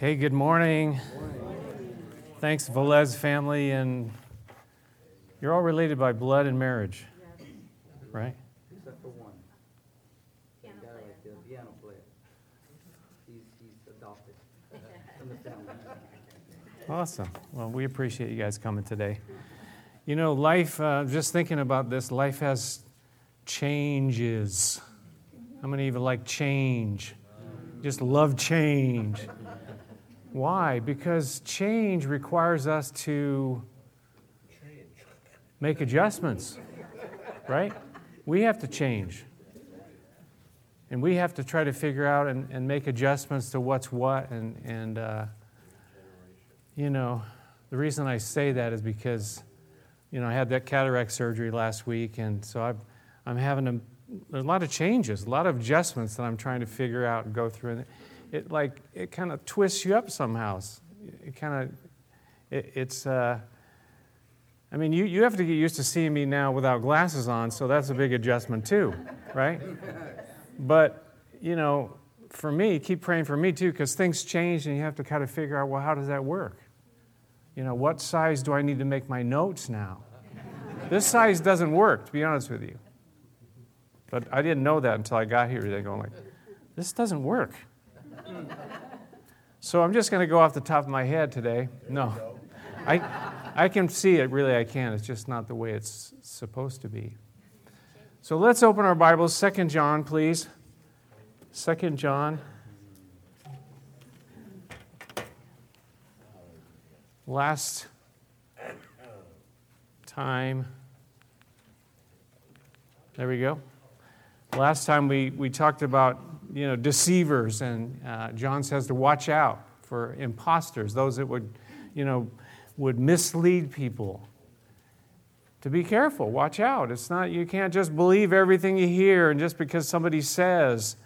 Hey, good morning. Thanks, Velez family. And you're all related by blood and marriage, right? Except for one. The guy right there, the piano player. He's, he's adopted from the family. Awesome. Well, we appreciate you guys coming today. You know, life, uh, just thinking about this, life has changes. How many of you like change? Just love change. Why? Because change requires us to make adjustments, right? We have to change. And we have to try to figure out and, and make adjustments to what's what. And, and uh, you know, the reason I say that is because, you know, I had that cataract surgery last week. And so I've, I'm having a, a lot of changes, a lot of adjustments that I'm trying to figure out and go through. And it like it kind of twists you up somehow. It kind of it, it's. Uh, I mean, you, you have to get used to seeing me now without glasses on, so that's a big adjustment too, right? But you know, for me, keep praying for me too, because things change, and you have to kind of figure out, well, how does that work? You know, what size do I need to make my notes now? this size doesn't work, to be honest with you. But I didn't know that until I got here today, going like, this doesn't work. So I'm just going to go off the top of my head today. No. I, I can see it, really, I can. It's just not the way it's supposed to be. So let's open our Bibles. Second John, please. Second John. Last time. There we go. Last time we, we talked about you know, deceivers, and uh, John says to watch out for imposters, those that would, you know, would mislead people. To be careful, watch out. It's not, you can't just believe everything you hear, and just because somebody says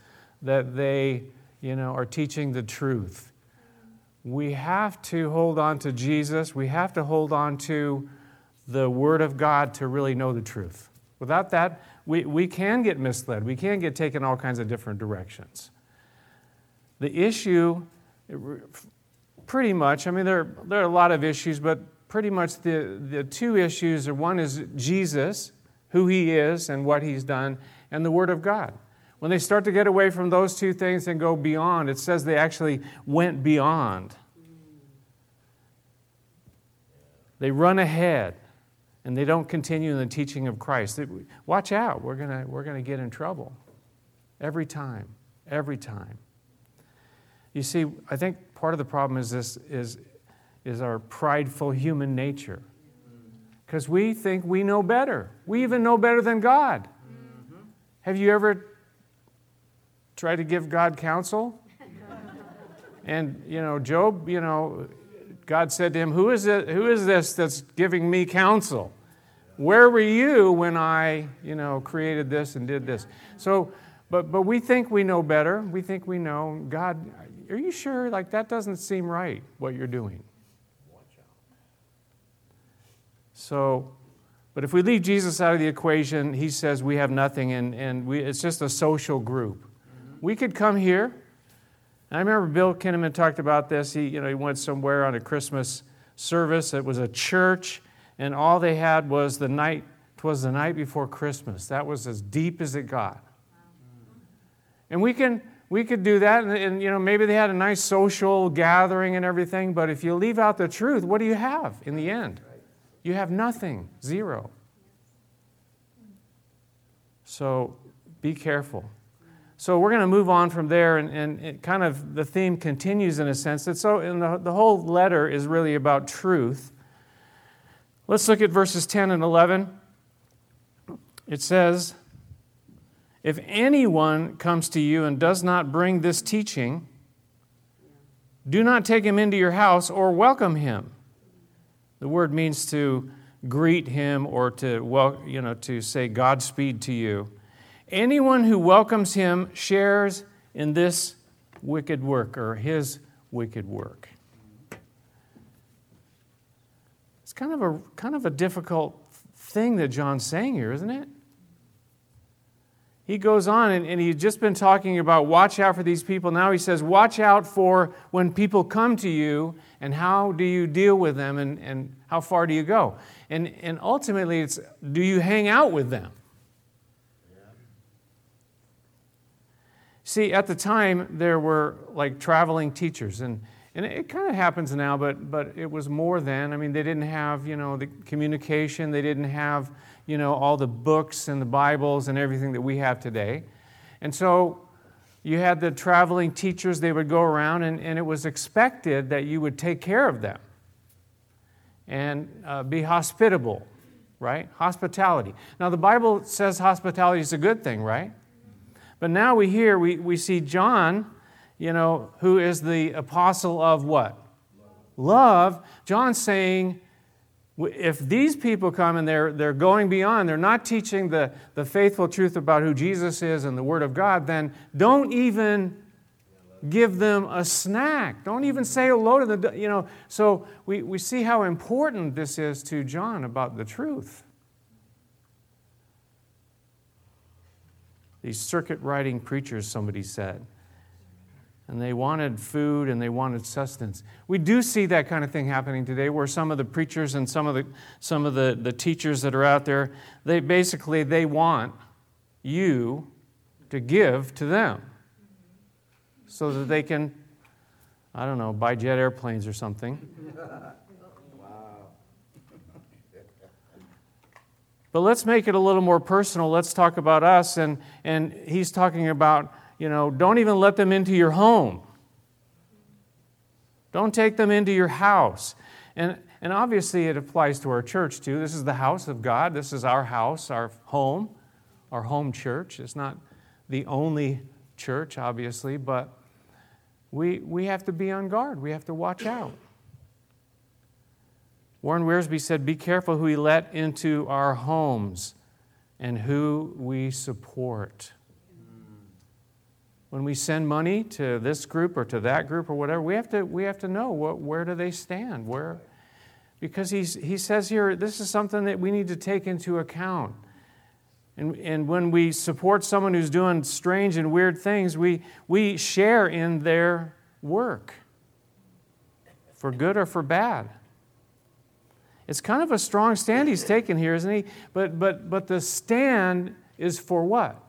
that they, you know, are teaching the truth. We have to hold on to Jesus. We have to hold on to the Word of God to really know the truth. Without that, we, we can get misled. We can get taken all kinds of different directions. The issue, pretty much, I mean, there, there are a lot of issues, but pretty much the, the two issues are one is Jesus, who he is and what he's done, and the Word of God. When they start to get away from those two things and go beyond, it says they actually went beyond. They run ahead and they don't continue in the teaching of Christ. Watch out, we're going we're going to get in trouble. Every time, every time. You see, I think part of the problem is this is, is our prideful human nature. Because we think we know better. We even know better than God. Mm-hmm. Have you ever tried to give God counsel? and, you know, Job, you know, God said to him, who is, it, who is this that's giving me counsel? Where were you when I, you know, created this and did this? So, but, but we think we know better. We think we know. God, are you sure? Like, that doesn't seem right, what you're doing. Watch out. So, but if we leave Jesus out of the equation, he says we have nothing, and, and we, it's just a social group. We could come here I remember Bill Kinnaman talked about this. He, you know, he went somewhere on a Christmas service. It was a church, and all they had was the night. Twas the night before Christmas. That was as deep as it got. And we can we could do that, and, and you know maybe they had a nice social gathering and everything. But if you leave out the truth, what do you have in the end? You have nothing, zero. So be careful. So we're going to move on from there, and, and it kind of the theme continues in a sense. That so, the, the whole letter is really about truth. Let's look at verses 10 and 11. It says, If anyone comes to you and does not bring this teaching, do not take him into your house or welcome him. The word means to greet him or to, well, you know, to say Godspeed to you. Anyone who welcomes him shares in this wicked work or his wicked work. It's kind of a kind of a difficult thing that John's saying here, isn't it? he goes on and, and he's just been talking about watch out for these people. Now he says, watch out for when people come to you and how do you deal with them and, and how far do you go? And, and ultimately, it's do you hang out with them? See, at the time, there were like traveling teachers, and, and it kind of happens now, but, but it was more then. I mean, they didn't have, you know, the communication, they didn't have, you know, all the books and the Bibles and everything that we have today. And so you had the traveling teachers, they would go around, and, and it was expected that you would take care of them and uh, be hospitable, right? Hospitality. Now, the Bible says hospitality is a good thing, right? But now we hear, we, we see John, you know, who is the apostle of what? Love. Love. John saying, if these people come and they're, they're going beyond, they're not teaching the, the faithful truth about who Jesus is and the Word of God, then don't even give them a snack. Don't even say hello to them. You know, so we, we see how important this is to John about the truth. These circuit riding preachers, somebody said. And they wanted food and they wanted sustenance. We do see that kind of thing happening today where some of the preachers and some of the, some of the, the teachers that are out there, they basically they want you to give to them so that they can, I don't know, buy jet airplanes or something. But let's make it a little more personal. Let's talk about us. And, and he's talking about, you know, don't even let them into your home. Don't take them into your house. And, and obviously, it applies to our church too. This is the house of God. This is our house, our home, our home church. It's not the only church, obviously, but we, we have to be on guard. We have to watch out. Warren Wiersbe said, Be careful who we let into our homes and who we support. Mm. When we send money to this group or to that group or whatever, we have to, we have to know what, where do they stand? Where, because he's, he says here, this is something that we need to take into account. And, and when we support someone who's doing strange and weird things, we, we share in their work, for good or for bad. It's kind of a strong stand he's taken here, isn't he? But, but, but the stand is for what?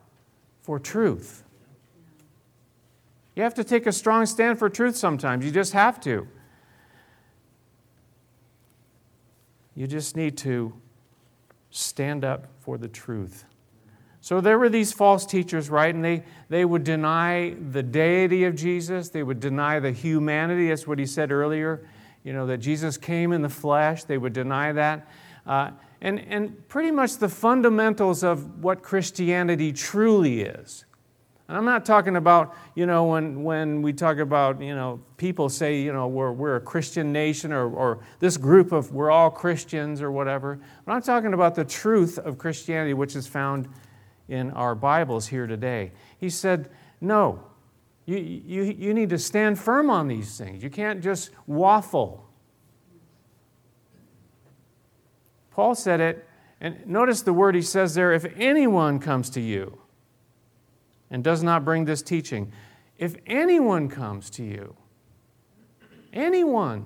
For truth. You have to take a strong stand for truth sometimes. You just have to. You just need to stand up for the truth. So there were these false teachers, right? And they, they would deny the deity of Jesus, they would deny the humanity. That's what he said earlier you know, that Jesus came in the flesh. They would deny that. Uh, and, and pretty much the fundamentals of what Christianity truly is. And I'm not talking about, you know, when, when we talk about, you know, people say, you know, we're, we're a Christian nation or, or this group of, we're all Christians or whatever. I'm not talking about the truth of Christianity, which is found in our Bibles here today. He said, no, you, you, you need to stand firm on these things. You can't just waffle. Paul said it, and notice the word he says there if anyone comes to you and does not bring this teaching, if anyone comes to you, anyone,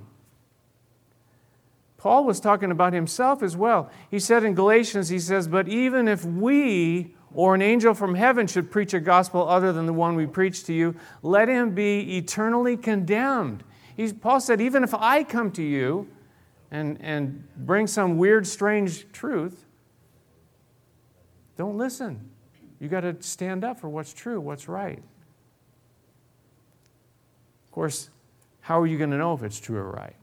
Paul was talking about himself as well. He said in Galatians, he says, But even if we or an angel from heaven should preach a gospel other than the one we preach to you, let him be eternally condemned. Paul said, even if I come to you and, and bring some weird, strange truth, don't listen. You got to stand up for what's true, what's right. Of course, how are you going to know if it's true or right?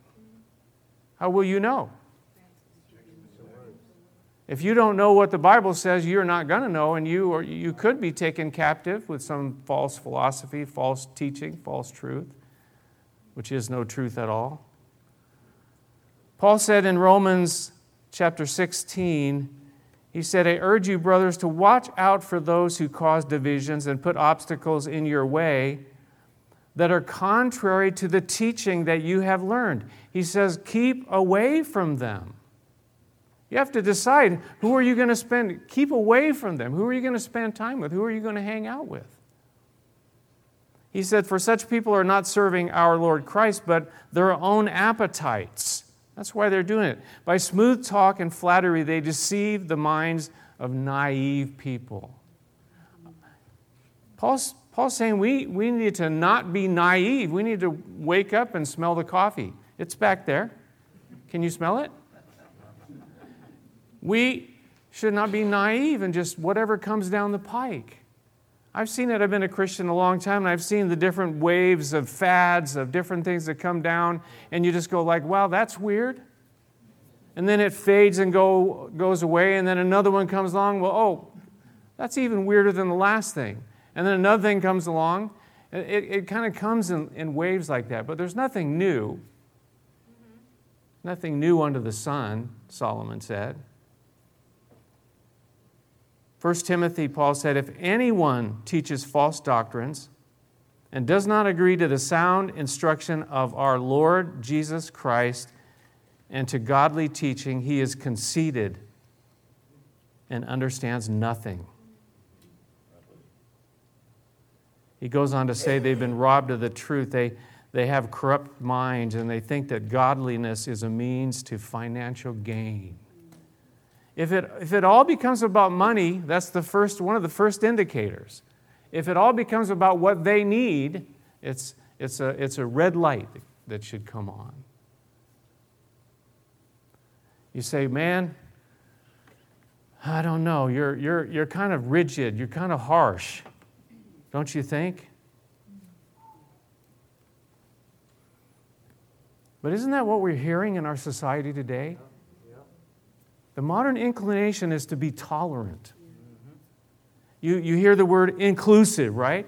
How will you know? If you don't know what the Bible says, you're not going to know, and you, or you could be taken captive with some false philosophy, false teaching, false truth, which is no truth at all. Paul said in Romans chapter 16, he said, I urge you, brothers, to watch out for those who cause divisions and put obstacles in your way that are contrary to the teaching that you have learned. He says, keep away from them. You have to decide who are you going to spend, keep away from them. Who are you going to spend time with? Who are you going to hang out with? He said, For such people are not serving our Lord Christ, but their own appetites. That's why they're doing it. By smooth talk and flattery, they deceive the minds of naive people. Paul's, Paul's saying we, we need to not be naive. We need to wake up and smell the coffee. It's back there. Can you smell it? We should not be naive and just whatever comes down the pike. I've seen it. I've been a Christian a long time, and I've seen the different waves of fads, of different things that come down, and you just go like, wow, that's weird. And then it fades and go, goes away, and then another one comes along. Well, oh, that's even weirder than the last thing. And then another thing comes along. It, it kind of comes in, in waves like that, but there's nothing new. Mm-hmm. Nothing new under the sun, Solomon said. 1 Timothy, Paul said, if anyone teaches false doctrines and does not agree to the sound instruction of our Lord Jesus Christ and to godly teaching, he is conceited and understands nothing. He goes on to say they've been robbed of the truth. They, they have corrupt minds and they think that godliness is a means to financial gain. If it, if it all becomes about money, that's the first, one of the first indicators. If it all becomes about what they need, it's, it's, a, it's a red light that should come on. You say, man, I don't know, you're, you're, you're kind of rigid, you're kind of harsh, don't you think? But isn't that what we're hearing in our society today? The modern inclination is to be tolerant. You, you hear the word inclusive, right?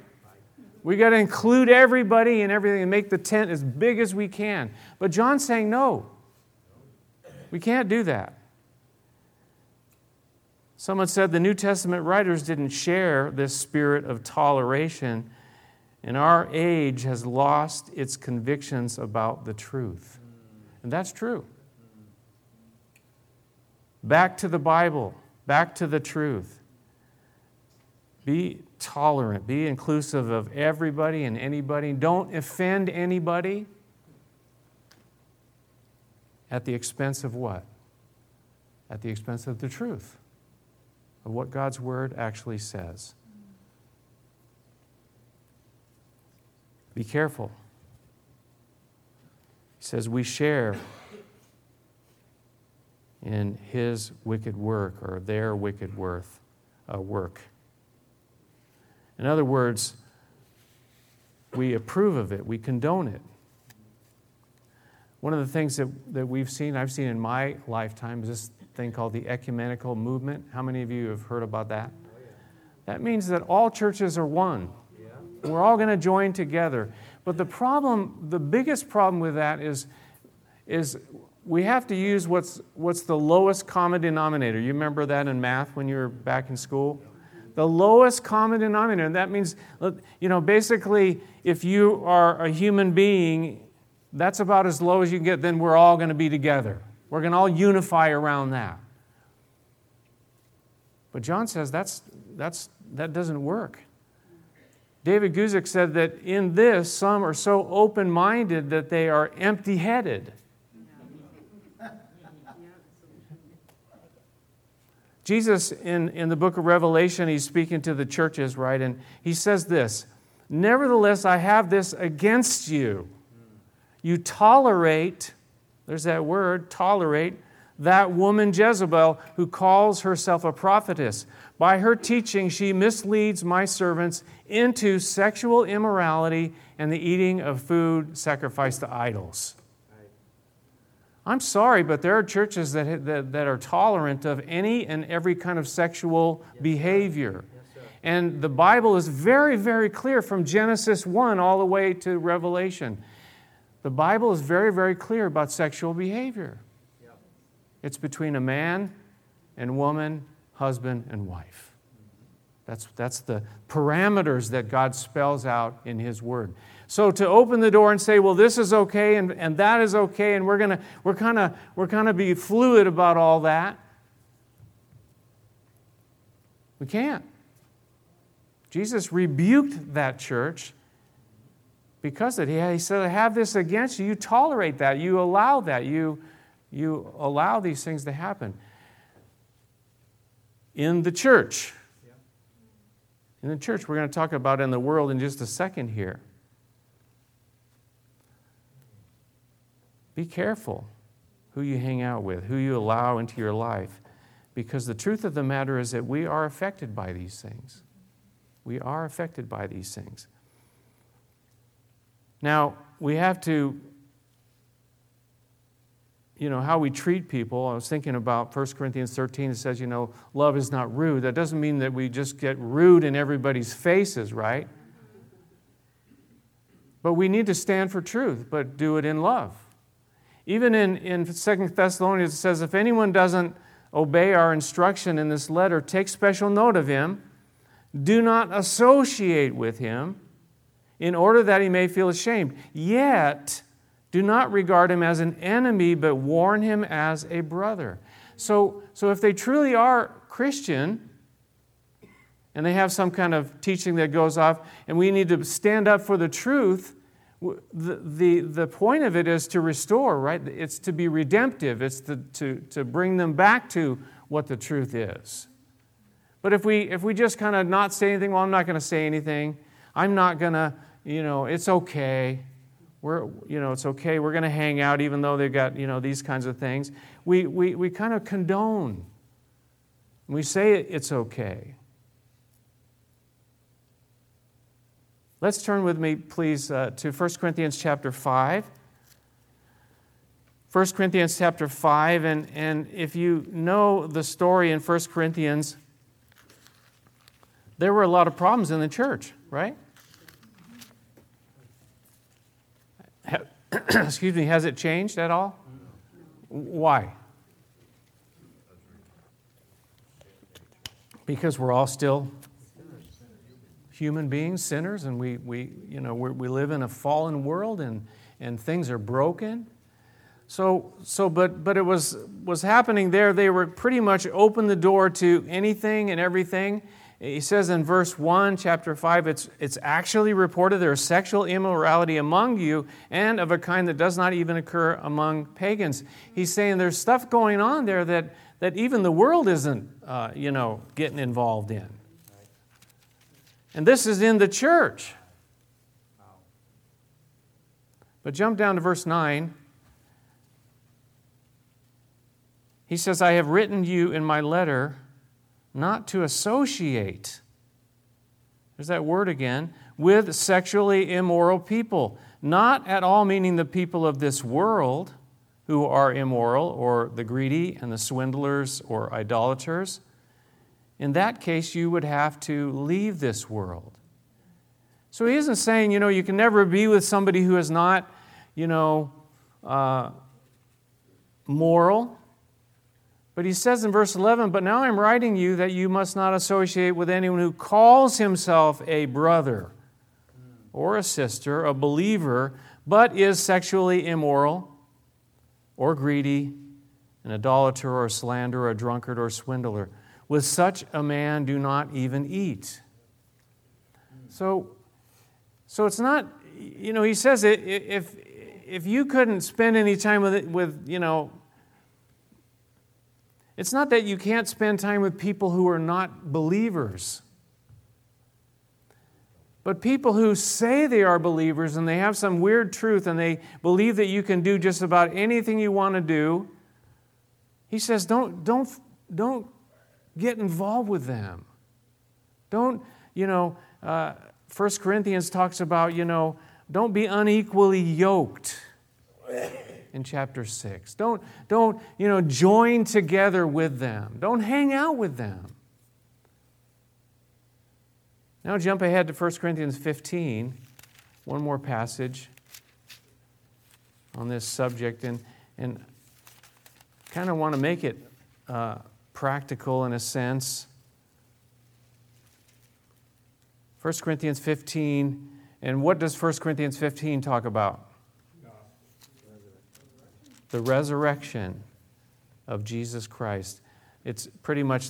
We got to include everybody and everything and make the tent as big as we can. But John's saying no. We can't do that. Someone said the New Testament writers didn't share this spirit of toleration, and our age has lost its convictions about the truth. And that's true. Back to the Bible, back to the truth. Be tolerant, be inclusive of everybody and anybody. Don't offend anybody at the expense of what? At the expense of the truth, of what God's Word actually says. Be careful. He says, We share in his wicked work or their wicked worth, uh, work. In other words, we approve of it, we condone it. One of the things that, that we've seen, I've seen in my lifetime, is this thing called the ecumenical movement. How many of you have heard about that? That means that all churches are one. We're all going to join together. But the problem, the biggest problem with that is, is we have to use what's, what's the lowest common denominator. You remember that in math when you were back in school? The lowest common denominator. And that means, you know, basically, if you are a human being, that's about as low as you can get, then we're all going to be together. We're going to all unify around that. But John says that's, that's, that doesn't work. David Guzik said that in this, some are so open minded that they are empty headed. Jesus, in, in the book of Revelation, he's speaking to the churches, right? And he says this Nevertheless, I have this against you. You tolerate, there's that word, tolerate, that woman Jezebel who calls herself a prophetess. By her teaching, she misleads my servants into sexual immorality and the eating of food sacrificed to idols. I'm sorry, but there are churches that, that, that are tolerant of any and every kind of sexual behavior. And the Bible is very, very clear from Genesis 1 all the way to Revelation. The Bible is very, very clear about sexual behavior. It's between a man and woman, husband and wife. Mm-hmm. That's, that's the parameters that God spells out in His Word. So to open the door and say, well, this is okay and, and that is okay, and we're gonna we're kind of we're kind of be fluid about all that, We can't. Jesus rebuked that church because of it. He said, I have this against you. You tolerate that. You allow that. You, you allow these things to happen. In the church. In the church, we're going to talk about in the world in just a second here. Be careful who you hang out with, who you allow into your life, because the truth of the matter is that we are affected by these things. We are affected by these things. Now, we have to, you know, how we treat people. I was thinking about 1 Corinthians 13, it says, you know, love is not rude. That doesn't mean that we just get rude in everybody's faces, right? But we need to stand for truth, but do it in love. Even in, in 2 Thessalonians, it says, if anyone doesn't obey our instruction in this letter, take special note of him do not associate with him in order that he may feel ashamed. Yet, do not regard him as an enemy, but warn him as a brother. So, so if they truly are Christian, and they have some kind of teaching that goes off, and we need to stand up for the truth, the, the, the point of it is to restore, right? It's to be redemptive, it's to, to, to bring them back to what the truth is. But if we, if we just kind of not say anything, well, I'm not going to say anything. I'm not going to, you know, it's okay. We're, you know, it's okay. We're going to hang out even though they've got, you know, these kinds of things. We, we, we kind of condone. We say it's okay. Let's turn with me, please, uh, to 1 Corinthians chapter 5. 1 Corinthians chapter 5, and, and if you know the story in 1 Corinthians, there were a lot of problems in the church, right? Excuse me, has it changed at all? Why? Because we're all still human beings, sinners, and we, we, you know, we live in a fallen world and, and things are broken. So, so but, but it was, was happening there. They were pretty much open the door to anything and everything. He says in verse 1, chapter 5, it's, it's actually reported there is sexual immorality among you and of a kind that does not even occur among pagans. He's saying there's stuff going on there that, that even the world isn't, uh, you know, getting involved in. And this is in the church. But jump down to verse 9. He says, I have written you in my letter not to associate, there's that word again, with sexually immoral people. Not at all meaning the people of this world who are immoral, or the greedy and the swindlers or idolaters. In that case, you would have to leave this world. So he isn't saying, you know, you can never be with somebody who is not, you know, uh, moral. But he says in verse 11, But now I'm writing you that you must not associate with anyone who calls himself a brother or a sister, a believer, but is sexually immoral or greedy, an idolater or a slanderer, a drunkard or swindler. With such a man, do not even eat. So, so it's not, you know, he says if, if you couldn't spend any time with, it with you know, it's not that you can't spend time with people who are not believers. But people who say they are believers and they have some weird truth and they believe that you can do just about anything you want to do, he says, don't, don't, don't get involved with them. Don't, you know, uh, 1 Corinthians talks about, you know, don't be unequally yoked in chapter 6. Don't, don't you know, join together with them. Don't hang out with them. Now jump ahead to 1 Corinthians 15, one more passage on this subject, and, and kind of want to make it uh, practical in a sense. 1 Corinthians 15, and what does 1 Corinthians 15 talk about? the resurrection of Jesus Christ. It's pretty much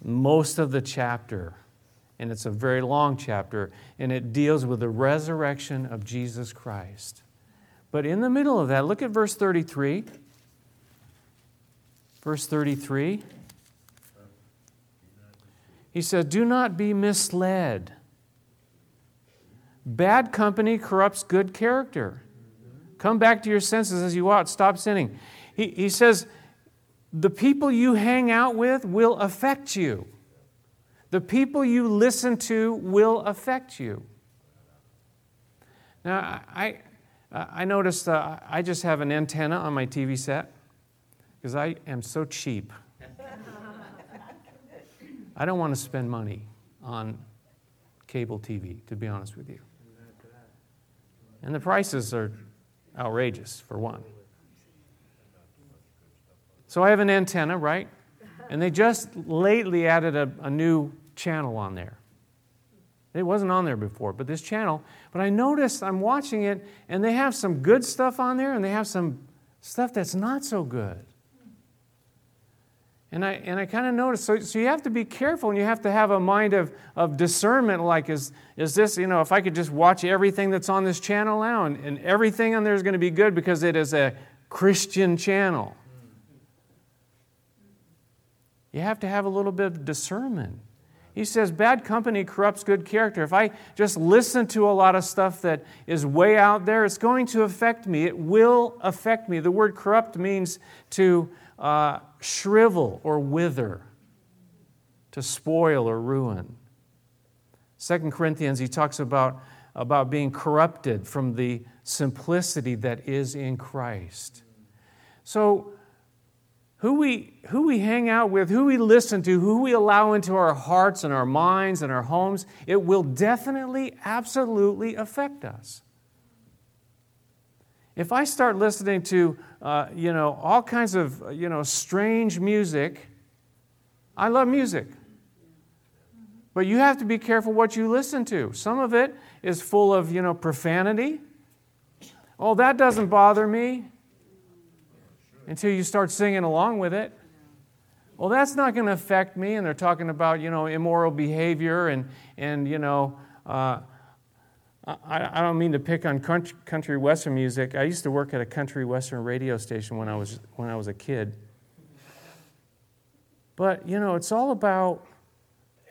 most of the chapter. And it's a very long chapter, and it deals with the resurrection of Jesus Christ. But in the middle of that, look at verse 33. Verse 33. He says, Do not be misled. Bad company corrupts good character. Come back to your senses as you ought. Stop sinning. He, he says, The people you hang out with will affect you. The people you listen to will affect you. Now, I, I noticed uh, I just have an antenna on my TV set because I am so cheap. I don't want to spend money on cable TV, to be honest with you. And the prices are outrageous, for one. So I have an antenna, right? And they just lately added a, a new channel on there. It wasn't on there before, but this channel. But I noticed I'm watching it, and they have some good stuff on there, and they have some stuff that's not so good. And I, and I kind of noticed, so, so you have to be careful and you have to have a mind of, of discernment like, is, is this, you know, if I could just watch everything that's on this channel now and, and everything on there is going to be good because it is a Christian channel. You have to have a little bit of discernment. He says, bad company corrupts good character. If I just listen to a lot of stuff that is way out there, it's going to affect me. It will affect me. The word corrupt means to uh, shrivel or wither, to spoil or ruin. Second Corinthians, he talks about, about being corrupted from the simplicity that is in Christ. So, who we, who we hang out with, who we listen to, who we allow into our hearts and our minds and our homes, it will definitely, absolutely affect us. If I start listening to, uh, you know, all kinds of, you know, strange music, I love music. But you have to be careful what you listen to. Some of it is full of, you know, profanity. Oh, that doesn't bother me until you start singing along with it. Well, that's not going to affect me. And they're talking about, you know, immoral behavior and, and you know, uh, I, I don't mean to pick on country, country western music. I used to work at a country western radio station when I was, when I was a kid. But, you know, it's all about,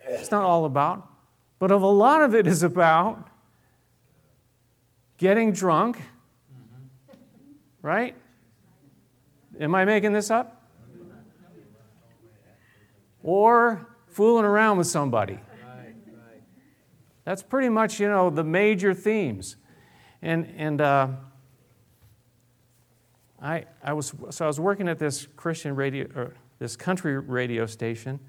it's not all about, but of a lot of it is about getting drunk, right? Am I making this up? Or fooling around with somebody. That's pretty much, you know, the major themes. And, and uh, I, I, was, so I was working at this Christian radio, or this country radio station,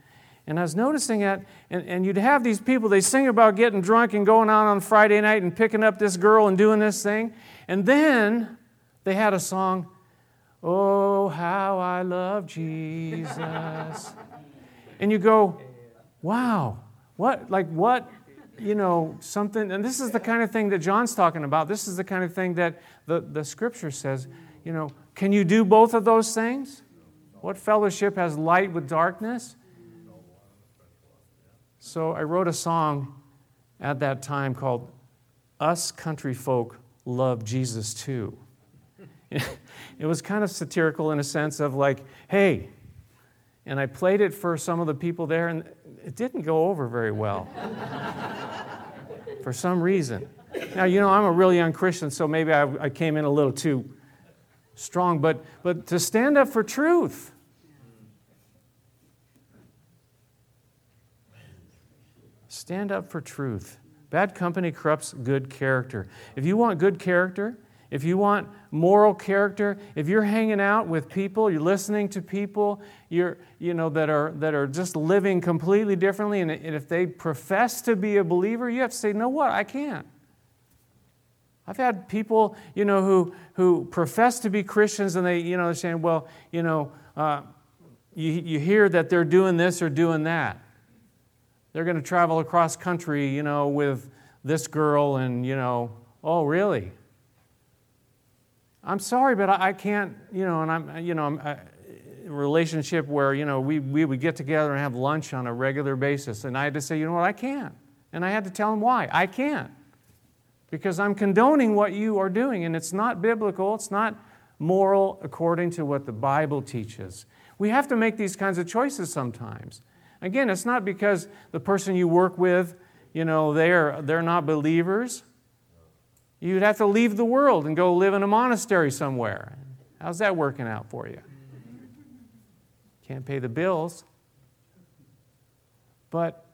and I was noticing that, and, and you'd have these people, they sing about getting drunk and going out on Friday night and picking up this girl and doing this thing. And then they had a song, Oh, how I love Jesus. and you go, wow, what, like, what you know, something, and this is the kind of thing that John's talking about. This is the kind of thing that the, the scripture says, you know, can you do both of those things? What fellowship has light with darkness? So I wrote a song at that time called Us Country Folk Love Jesus Too. it was kind of satirical in a sense of like, hey, and I played it for some of the people there, and it didn't go over very well for some reason. Now, you know, I'm a really young Christian, so maybe I, I came in a little too strong, but, but to stand up for truth. Stand up for truth. Bad company corrupts good character. If you want good character, if you want moral character, if you're hanging out with people, you're listening to people, you're, you know, that, are, that are just living completely differently, and if they profess to be a believer, you have to say, no, what? I can't. I've had people, you know, who, who profess to be Christians, and they, you know, they're saying, well, you know, uh, you, you hear that they're doing this or doing that. They're going to travel across country, you know, with this girl, and, you know, oh, really? I'm sorry, but I, I can't, you know, and I'm, you know, I'm, uh, I, relationship where, you know, we, we would get together and have lunch on a regular basis. And I had to say, you know what, I can't. And I had to tell him why. I can't. Because I'm condoning what you are doing, and it's not biblical, it's not moral according to what the Bible teaches. We have to make these kinds of choices sometimes. Again, it's not because the person you work with, you know, they're, they're not believers. You'd have to leave the world and go live in a monastery somewhere. How's that working out for you? Can't pay the bills. But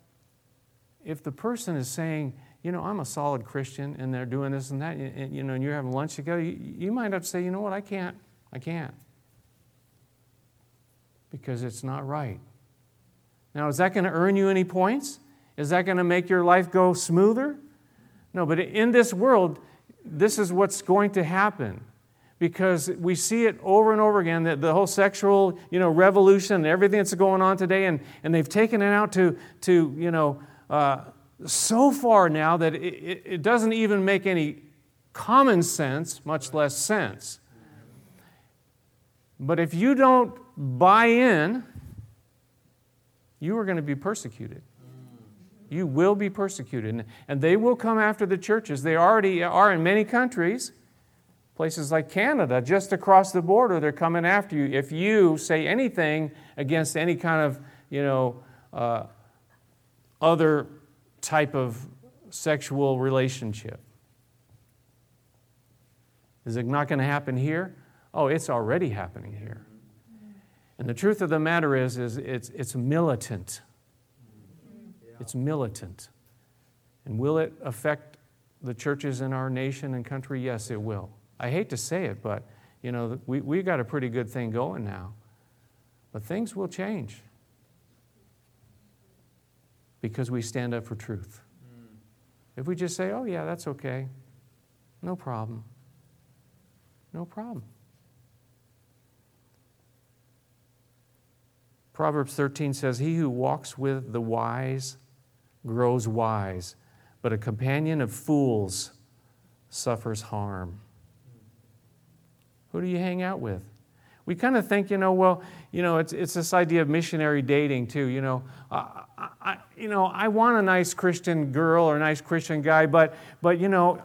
if the person is saying, you know, I'm a solid Christian and they're doing this and that, and, you know, and you're having lunch together, you, you might have to say, you know what, I can't. I can't. Because it's not right. Now, is that going to earn you any points? Is that going to make your life go smoother? No, but in this world, this is what's going to happen. Because we see it over and over again that the whole sexual you know revolution and everything that's going on today and, and they've taken it out to, to you know uh, so far now that it, it doesn't even make any common sense much less sense. But if you don't buy in you are going to be persecuted you will be persecuted. And they will come after the churches. They already are in many countries, places like Canada, just across the border, they're coming after you. If you say anything against any kind of, you know, uh, other type of sexual relationship. Is it not going to happen here? Oh, it's already happening here. And the truth of the matter is, is it's, it's militant. It's militant. And will it affect the churches in our nation and country? Yes, it will. I hate to say it, but you know, we, we got a pretty good thing going now. But things will change because we stand up for truth. Mm. If we just say, oh, yeah, that's okay, no problem, no problem. Proverbs 13 says, He who walks with the wise grows wise, but a companion of fools suffers harm. Who do you hang out with? We kind of think, you know, well, you know, it's, it's this idea of missionary dating too. You know, I, I, you know, I want a nice Christian girl or a nice Christian guy, but, but you know,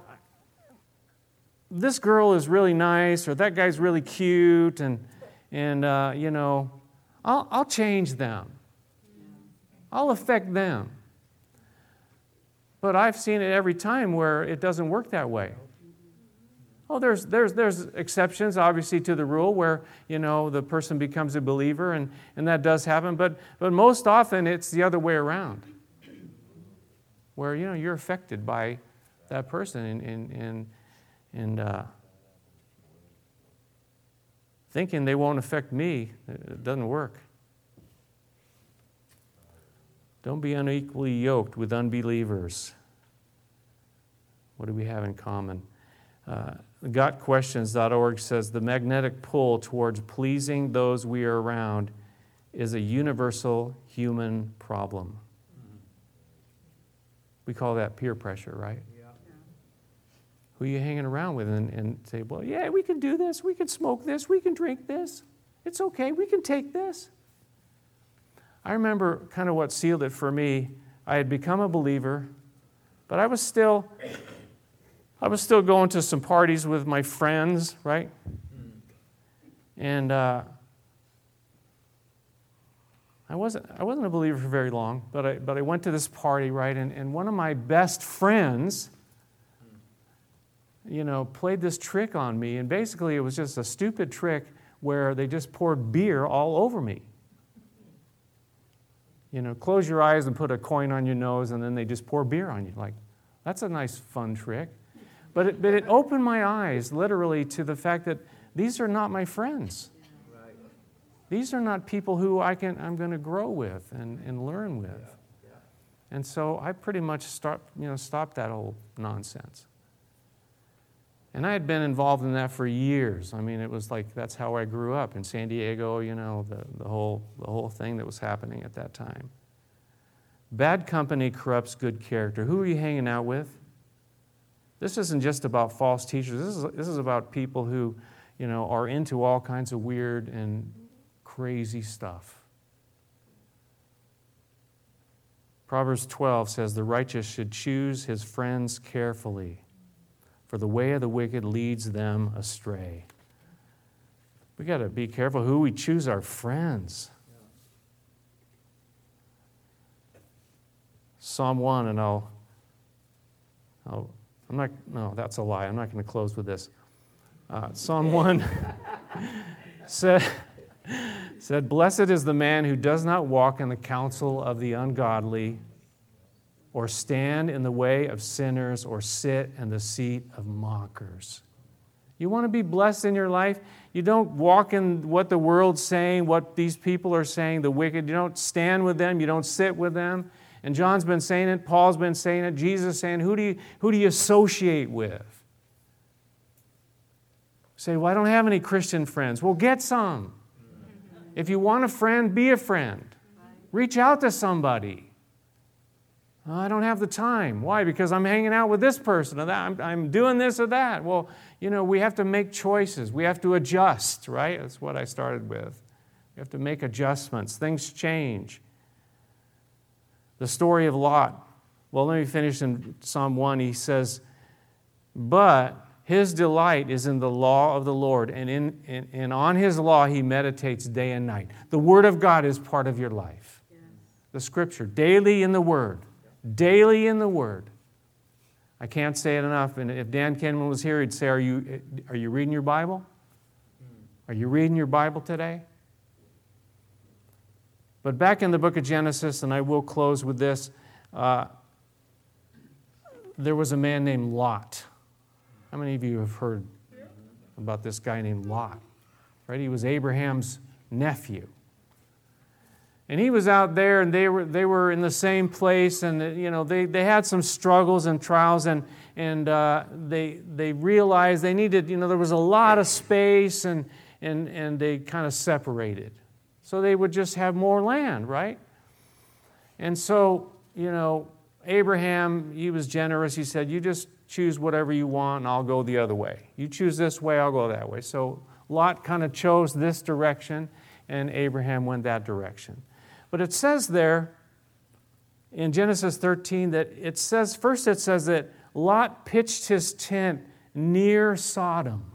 this girl is really nice or that guy's really cute, and, and uh, you know, I'll, I'll change them. I'll affect them. But I've seen it every time where it doesn't work that way. Oh, there's, there's, there's exceptions, obviously, to the rule where, you know, the person becomes a believer, and, and that does happen. But, but most often, it's the other way around, where, you know, you're affected by that person and, and, and, and uh, thinking they won't affect me. It doesn't work. Don't be unequally yoked with unbelievers. What do we have in common? Uh, GotQuestions.org says the magnetic pull towards pleasing those we are around is a universal human problem. We call that peer pressure, right? Yeah. Who are you hanging around with and, and say, well, yeah, we can do this, we can smoke this, we can drink this. It's okay, we can take this. I remember kind of what sealed it for me. I had become a believer, but I was still I was still going to some parties with my friends, right? And uh, I wasn't I wasn't a believer for very long, but I but I went to this party, right? And, and one of my best friends, you know, played this trick on me, and basically it was just a stupid trick where they just poured beer all over me. You know, close your eyes and put a coin on your nose, and then they just pour beer on you. Like, that's a nice, fun trick. But it, but it opened my eyes, literally, to the fact that these are not my friends. These are not people who I can, I'm going to grow with and, and learn with. And so I pretty much start, you know, stopped that whole nonsense. And I had been involved in that for years. I mean, it was like that's how I grew up in San Diego, you know, the, the, whole, the whole thing that was happening at that time. Bad company corrupts good character. Who are you hanging out with? This isn't just about false teachers. This is, this is about people who, you know, are into all kinds of weird and crazy stuff. Proverbs 12 says, The righteous should choose his friends carefully, for the way of the wicked leads them astray. We got to be careful who we choose our friends. Psalm 1, and I'll, I'll, I'm not, no, that's a lie. I'm not going to close with this. Uh, Psalm 1 said, said, Blessed is the man who does not walk in the counsel of the ungodly, or stand in the way of sinners, or sit in the seat of mockers. You want to be blessed in your life? You don't walk in what the world's saying, what these people are saying, the wicked. You don't stand with them, you don't sit with them. And John's been saying it, Paul's been saying it, Jesus saying, who do you, who do you associate with? say, Well, I don't have any Christian friends. Well, get some. If you want a friend, be a friend. Reach out to somebody. I don't have the time. Why? Because I'm hanging out with this person or that. I'm, I'm doing this or that. Well, you know, we have to make choices. We have to adjust, right? That's what I started with. We have to make adjustments. Things change. The story of Lot. Well, let me finish in Psalm 1. He says, But his delight is in the law of the Lord, and, in, in, and on his law he meditates day and night. The Word of God is part of your life. Yes. The Scripture, daily in the Word, daily in the Word. I can't say it enough. And if Dan Kenman was here, he'd say, Are you, are you reading your Bible? Are you reading your Bible today? But back in the book of Genesis, and I will close with this, uh, there was a man named Lot. How many of you have heard about this guy named Lot? Right? He was Abraham's nephew. And he was out there and they were, they were in the same place and, you know, they, they had some struggles and trials and, and uh, they, they realized they needed, you know, there was a lot of space and, and, and they kind of separated. So they would just have more land, right? And so, you know, Abraham, he was generous. He said, You just choose whatever you want, and I'll go the other way. You choose this way, I'll go that way. So Lot kind of chose this direction, and Abraham went that direction. But it says there in Genesis 13 that it says, first it says that Lot pitched his tent near Sodom.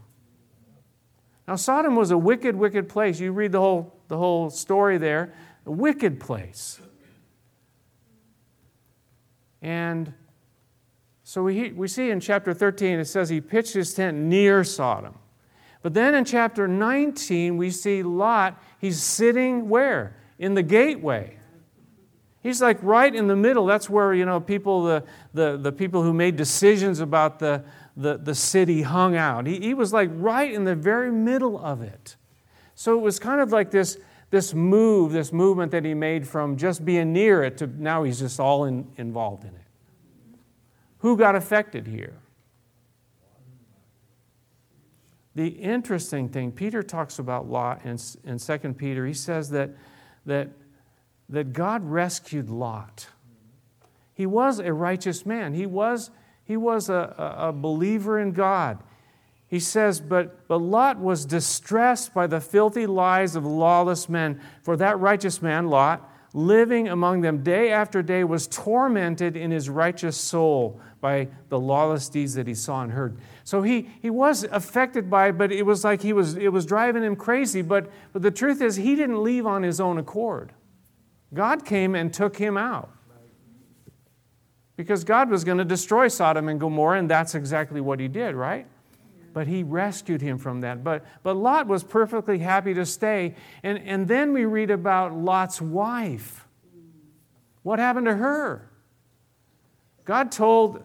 Now, Sodom was a wicked, wicked place. You read the whole, the whole story there, a wicked place. And so we, we see in chapter 13, it says he pitched his tent near Sodom. But then in chapter 19, we see Lot, he's sitting where? In the gateway. He's like right in the middle. That's where, you know, people, the, the, the people who made decisions about the, the, the city hung out. He, he was like right in the very middle of it. So it was kind of like this, this move, this movement that he made from just being near it to now he's just all in, involved in it. Who got affected here? The interesting thing, Peter talks about Lot in, in 2 Peter. He says that, that, that God rescued Lot. He was a righteous man, he was, he was a, a believer in God. He says, but, but Lot was distressed by the filthy lies of lawless men. For that righteous man, Lot, living among them day after day, was tormented in his righteous soul by the lawless deeds that he saw and heard. So he, he was affected by it, but it was like he was, it was driving him crazy. But, but the truth is, he didn't leave on his own accord. God came and took him out. Because God was going to destroy Sodom and Gomorrah, and that's exactly what he did, right? But he rescued him from that. But, but Lot was perfectly happy to stay. And, and then we read about Lot's wife. What happened to her? God told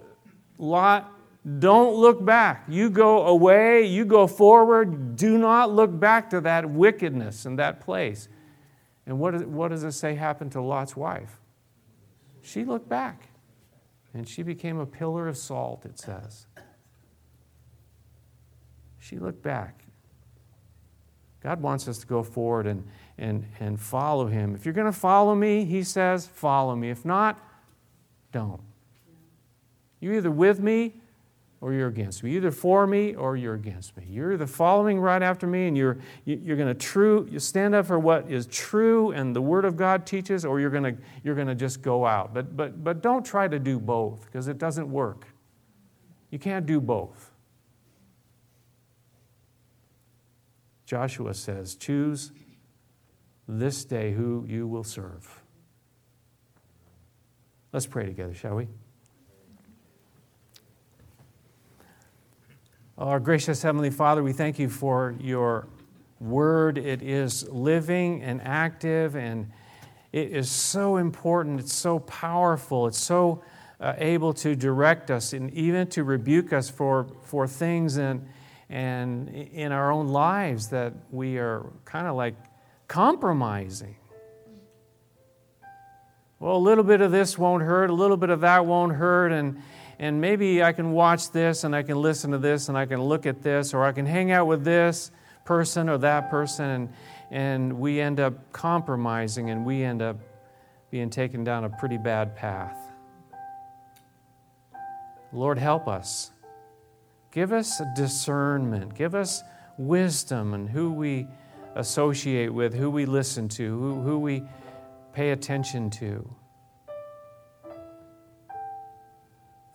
Lot, don't look back. You go away, you go forward. Do not look back to that wickedness and that place. And what, is, what does it say happened to Lot's wife? She looked back and she became a pillar of salt, it says. She looked back. God wants us to go forward and, and, and follow Him. If you're going to follow me, He says, follow me. If not, don't. You're either with me or you're against me. Either for me or you're against me. You're either following right after me and you're, you're going to true, you stand up for what is true and the Word of God teaches, or you're going to, you're going to just go out. But, but, but don't try to do both because it doesn't work. You can't do both. Joshua says, Choose this day who you will serve. Let's pray together, shall we? Our gracious Heavenly Father, we thank you for your word. It is living and active, and it is so important. It's so powerful. It's so uh, able to direct us and even to rebuke us for, for things and, and in our own lives that we are kind of like compromising. Well, a little bit of this won't hurt, a little bit of that won't hurt, and and maybe I can watch this and I can listen to this and I can look at this or I can hang out with this person or that person and, and we end up compromising and we end up being taken down a pretty bad path. Lord, help us. Give us discernment. Give us wisdom and who we associate with, who we listen to, who, who we pay attention to.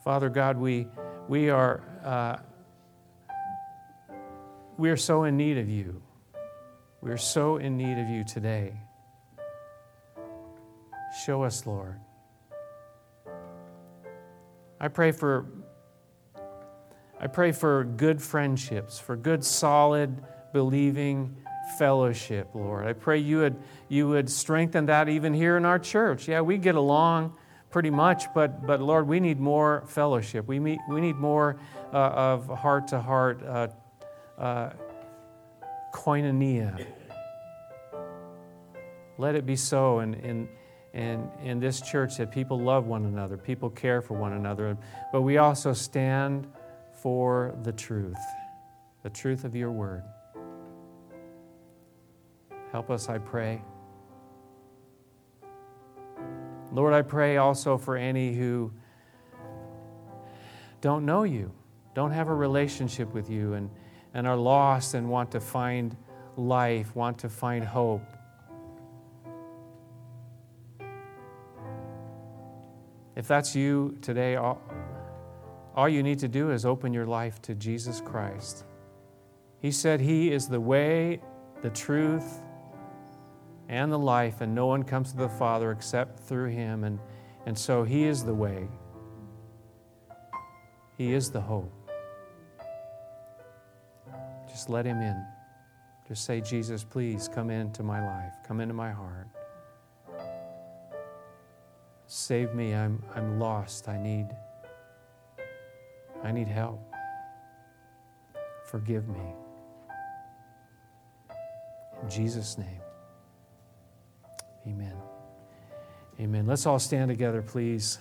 Father God, we, we, are, uh, we are so in need of you. We are so in need of you today. Show us, Lord. I pray for I pray for good friendships, for good solid believing fellowship, Lord. I pray you would you would strengthen that even here in our church. Yeah, we get along pretty much, but, but Lord, we need more fellowship. We, meet, we need more uh, of heart to heart koinonia. Let it be so in, in, in, in this church that people love one another, people care for one another, but we also stand for the truth, the truth of your word. Help us, I pray. Lord, I pray also for any who don't know you, don't have a relationship with you, and, and are lost and want to find life, want to find hope. If that's you today, all you need to do is open your life to Jesus Christ. He said He is the way, the truth, and the life, and no one comes to the Father except through him. And, and so he is the way, he is the hope. Just let him in. Just say, Jesus, please come into my life, come into my heart. Save me. I'm, I'm lost. I need, I need help. Forgive me. In Jesus' name. Amen. Amen. Let's all stand together, please.